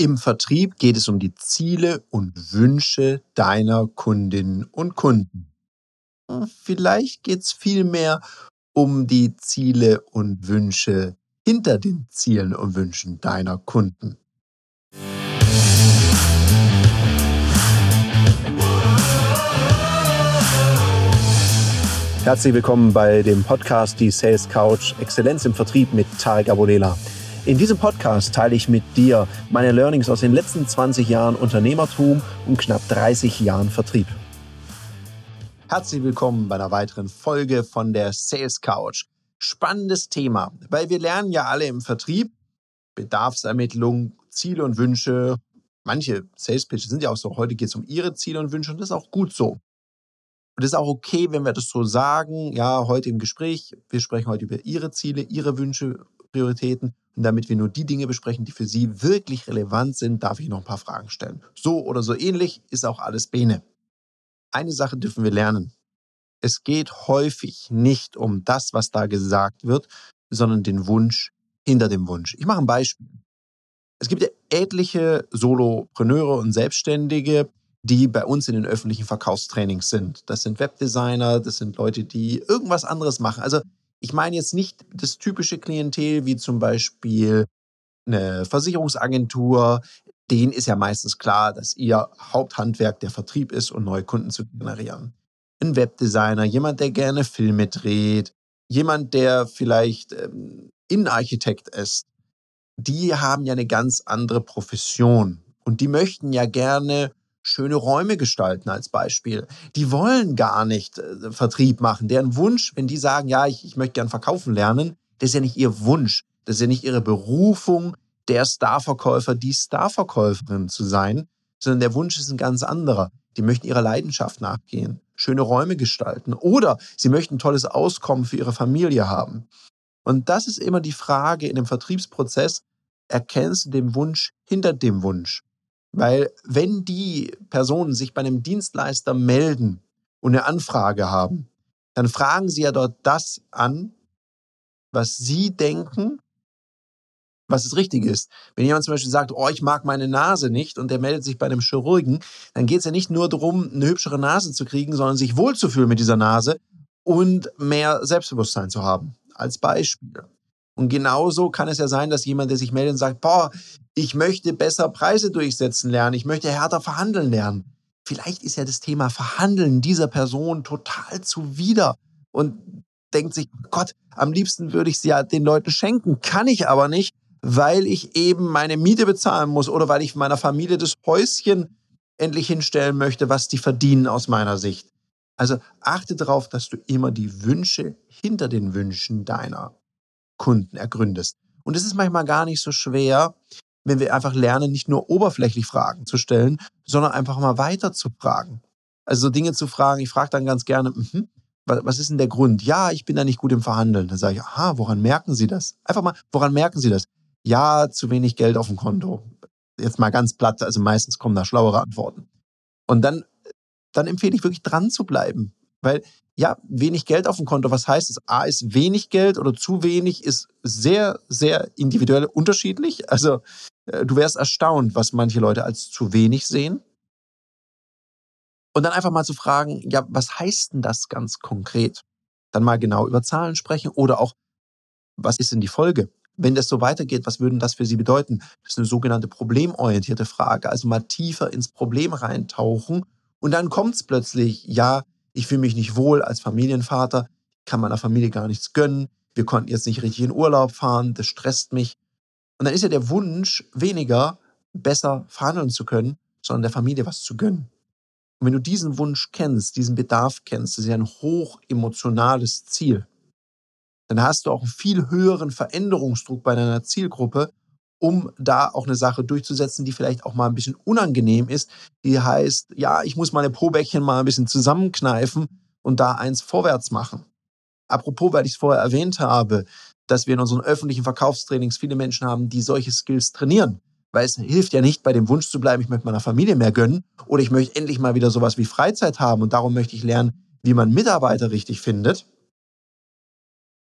Im Vertrieb geht es um die Ziele und Wünsche deiner Kundinnen und Kunden. Vielleicht geht es vielmehr um die Ziele und Wünsche hinter den Zielen und Wünschen deiner Kunden. Herzlich willkommen bei dem Podcast Die Sales Couch Exzellenz im Vertrieb mit Tarek Abodela. In diesem Podcast teile ich mit dir meine Learnings aus den letzten 20 Jahren Unternehmertum und knapp 30 Jahren Vertrieb. Herzlich willkommen bei einer weiteren Folge von der Sales Couch. Spannendes Thema, weil wir lernen ja alle im Vertrieb Bedarfsermittlung, Ziele und Wünsche. Manche Sales Pitches sind ja auch so, heute geht es um ihre Ziele und Wünsche und das ist auch gut so. Und es ist auch okay, wenn wir das so sagen, ja, heute im Gespräch, wir sprechen heute über Ihre Ziele, Ihre Wünsche, Prioritäten. Und damit wir nur die Dinge besprechen, die für Sie wirklich relevant sind, darf ich noch ein paar Fragen stellen. So oder so ähnlich ist auch alles Bene. Eine Sache dürfen wir lernen. Es geht häufig nicht um das, was da gesagt wird, sondern den Wunsch hinter dem Wunsch. Ich mache ein Beispiel. Es gibt ja etliche Solopreneure und Selbstständige, die bei uns in den öffentlichen Verkaufstrainings sind. Das sind Webdesigner, das sind Leute, die irgendwas anderes machen. Also ich meine jetzt nicht das typische Klientel wie zum Beispiel eine Versicherungsagentur. Denen ist ja meistens klar, dass ihr Haupthandwerk der Vertrieb ist und neue Kunden zu generieren. Ein Webdesigner, jemand, der gerne Filme dreht, jemand, der vielleicht ähm, Innenarchitekt ist, die haben ja eine ganz andere Profession und die möchten ja gerne schöne Räume gestalten als Beispiel. Die wollen gar nicht äh, Vertrieb machen. Deren Wunsch, wenn die sagen, ja, ich, ich möchte gern verkaufen lernen, das ist ja nicht ihr Wunsch. Das ist ja nicht ihre Berufung, der Starverkäufer, die Starverkäuferin zu sein, sondern der Wunsch ist ein ganz anderer. Die möchten ihrer Leidenschaft nachgehen, schöne Räume gestalten oder sie möchten ein tolles Auskommen für ihre Familie haben. Und das ist immer die Frage in dem Vertriebsprozess, erkennst du den Wunsch hinter dem Wunsch? Weil wenn die Personen sich bei einem Dienstleister melden und eine Anfrage haben, dann fragen sie ja dort das an, was sie denken, was das Richtige ist. Wenn jemand zum Beispiel sagt, oh, ich mag meine Nase nicht und der meldet sich bei einem Chirurgen, dann geht es ja nicht nur darum, eine hübschere Nase zu kriegen, sondern sich wohlzufühlen mit dieser Nase und mehr Selbstbewusstsein zu haben. Als Beispiel. Und genauso kann es ja sein, dass jemand, der sich meldet und sagt, boah, ich möchte besser Preise durchsetzen lernen, ich möchte härter verhandeln lernen. Vielleicht ist ja das Thema Verhandeln dieser Person total zuwider und denkt sich, Gott, am liebsten würde ich sie ja den Leuten schenken, kann ich aber nicht, weil ich eben meine Miete bezahlen muss oder weil ich meiner Familie das Häuschen endlich hinstellen möchte, was die verdienen aus meiner Sicht. Also achte darauf, dass du immer die Wünsche hinter den Wünschen deiner Kunden ergründest. Und es ist manchmal gar nicht so schwer, wenn wir einfach lernen, nicht nur oberflächlich Fragen zu stellen, sondern einfach mal weiter zu fragen. Also so Dinge zu fragen. Ich frage dann ganz gerne, mh, was ist denn der Grund? Ja, ich bin da nicht gut im Verhandeln. Dann sage ich, aha, woran merken Sie das? Einfach mal, woran merken Sie das? Ja, zu wenig Geld auf dem Konto. Jetzt mal ganz platt, also meistens kommen da schlauere Antworten. Und dann, dann empfehle ich wirklich dran zu bleiben. Weil ja, wenig Geld auf dem Konto, was heißt es? A ist wenig Geld oder zu wenig ist sehr, sehr individuell unterschiedlich. Also äh, du wärst erstaunt, was manche Leute als zu wenig sehen. Und dann einfach mal zu fragen, ja, was heißt denn das ganz konkret? Dann mal genau über Zahlen sprechen oder auch, was ist denn die Folge? Wenn das so weitergeht, was würde das für Sie bedeuten? Das ist eine sogenannte problemorientierte Frage. Also mal tiefer ins Problem reintauchen. Und dann kommt es plötzlich, ja, ich fühle mich nicht wohl als Familienvater, kann meiner Familie gar nichts gönnen, wir konnten jetzt nicht richtig in Urlaub fahren, das stresst mich. Und dann ist ja der Wunsch weniger, besser verhandeln zu können, sondern der Familie was zu gönnen. Und wenn du diesen Wunsch kennst, diesen Bedarf kennst, das ist ja ein hoch emotionales Ziel, dann hast du auch einen viel höheren Veränderungsdruck bei deiner Zielgruppe, um da auch eine Sache durchzusetzen, die vielleicht auch mal ein bisschen unangenehm ist. Die heißt, ja, ich muss meine Probäckchen mal ein bisschen zusammenkneifen und da eins vorwärts machen. Apropos, weil ich es vorher erwähnt habe, dass wir in unseren öffentlichen Verkaufstrainings viele Menschen haben, die solche Skills trainieren. Weil es hilft ja nicht, bei dem Wunsch zu bleiben, ich möchte meiner Familie mehr gönnen oder ich möchte endlich mal wieder sowas wie Freizeit haben und darum möchte ich lernen, wie man Mitarbeiter richtig findet.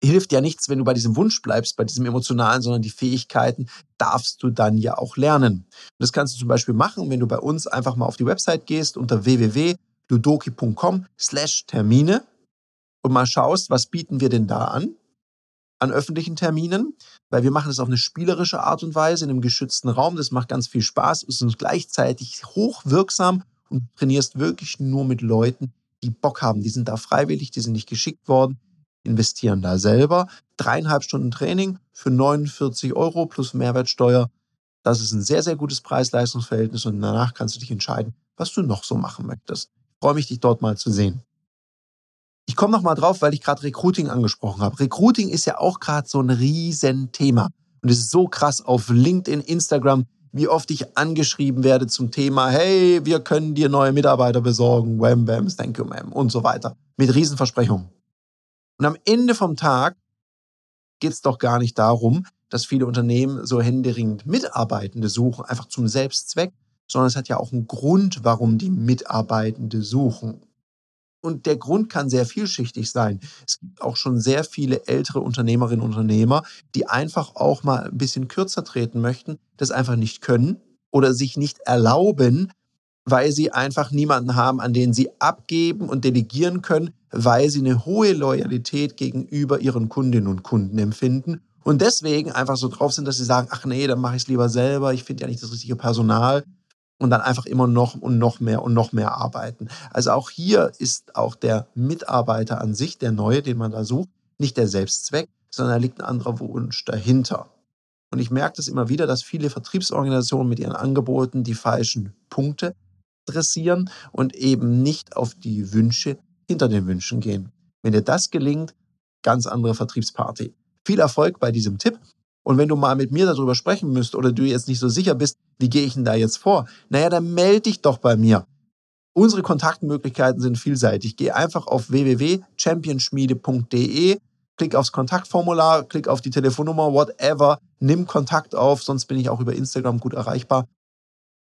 Hilft ja nichts, wenn du bei diesem Wunsch bleibst, bei diesem emotionalen, sondern die Fähigkeiten darfst du dann ja auch lernen. Und das kannst du zum Beispiel machen, wenn du bei uns einfach mal auf die Website gehst unter www.ludoki.com slash Termine und mal schaust, was bieten wir denn da an an öffentlichen Terminen, weil wir machen das auf eine spielerische Art und Weise in einem geschützten Raum. Das macht ganz viel Spaß, ist gleichzeitig hochwirksam und trainierst wirklich nur mit Leuten, die Bock haben. Die sind da freiwillig, die sind nicht geschickt worden, investieren da selber. Dreieinhalb Stunden Training für 49 Euro plus Mehrwertsteuer. Das ist ein sehr, sehr gutes Preis-Leistungs-Verhältnis und danach kannst du dich entscheiden, was du noch so machen möchtest. Ich freue mich, dich dort mal zu sehen. Ich komme noch mal drauf, weil ich gerade Recruiting angesprochen habe. Recruiting ist ja auch gerade so ein Riesenthema. Und es ist so krass auf LinkedIn, Instagram, wie oft ich angeschrieben werde zum Thema, hey, wir können dir neue Mitarbeiter besorgen, wham, wham, thank you, ma'am und so weiter. Mit Riesenversprechungen. Und am Ende vom Tag geht es doch gar nicht darum, dass viele Unternehmen so händeringend Mitarbeitende suchen, einfach zum Selbstzweck, sondern es hat ja auch einen Grund, warum die Mitarbeitende suchen. Und der Grund kann sehr vielschichtig sein. Es gibt auch schon sehr viele ältere Unternehmerinnen und Unternehmer, die einfach auch mal ein bisschen kürzer treten möchten, das einfach nicht können oder sich nicht erlauben, weil sie einfach niemanden haben, an den sie abgeben und delegieren können, weil sie eine hohe Loyalität gegenüber ihren Kundinnen und Kunden empfinden und deswegen einfach so drauf sind, dass sie sagen, ach nee, dann mache ich es lieber selber, ich finde ja nicht das richtige Personal und dann einfach immer noch und noch mehr und noch mehr arbeiten. Also auch hier ist auch der Mitarbeiter an sich, der neue, den man da sucht, nicht der Selbstzweck, sondern da liegt ein anderer Wunsch dahinter. Und ich merke das immer wieder, dass viele Vertriebsorganisationen mit ihren Angeboten die falschen Punkte adressieren und eben nicht auf die Wünsche hinter den Wünschen gehen. Wenn dir das gelingt, ganz andere Vertriebsparty. Viel Erfolg bei diesem Tipp und wenn du mal mit mir darüber sprechen müsst oder du jetzt nicht so sicher bist, wie gehe ich denn da jetzt vor? Naja, dann melde dich doch bei mir. Unsere Kontaktmöglichkeiten sind vielseitig. Geh einfach auf www.championschmiede.de, klick aufs Kontaktformular, klick auf die Telefonnummer, whatever, nimm Kontakt auf, sonst bin ich auch über Instagram gut erreichbar.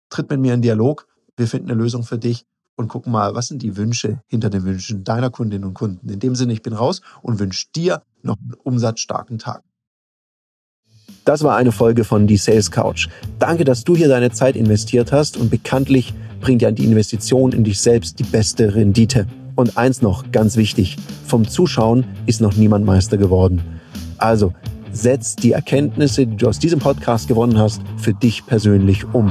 Tritt mit mir in Dialog, wir finden eine Lösung für dich und gucken mal, was sind die Wünsche hinter den Wünschen deiner Kundinnen und Kunden. In dem Sinne, ich bin raus und wünsche dir noch einen umsatzstarken Tag. Das war eine Folge von Die Sales Couch. Danke, dass du hier deine Zeit investiert hast und bekanntlich bringt ja die Investition in dich selbst die beste Rendite. Und eins noch, ganz wichtig, vom Zuschauen ist noch niemand Meister geworden. Also, setz die Erkenntnisse, die du aus diesem Podcast gewonnen hast, für dich persönlich um.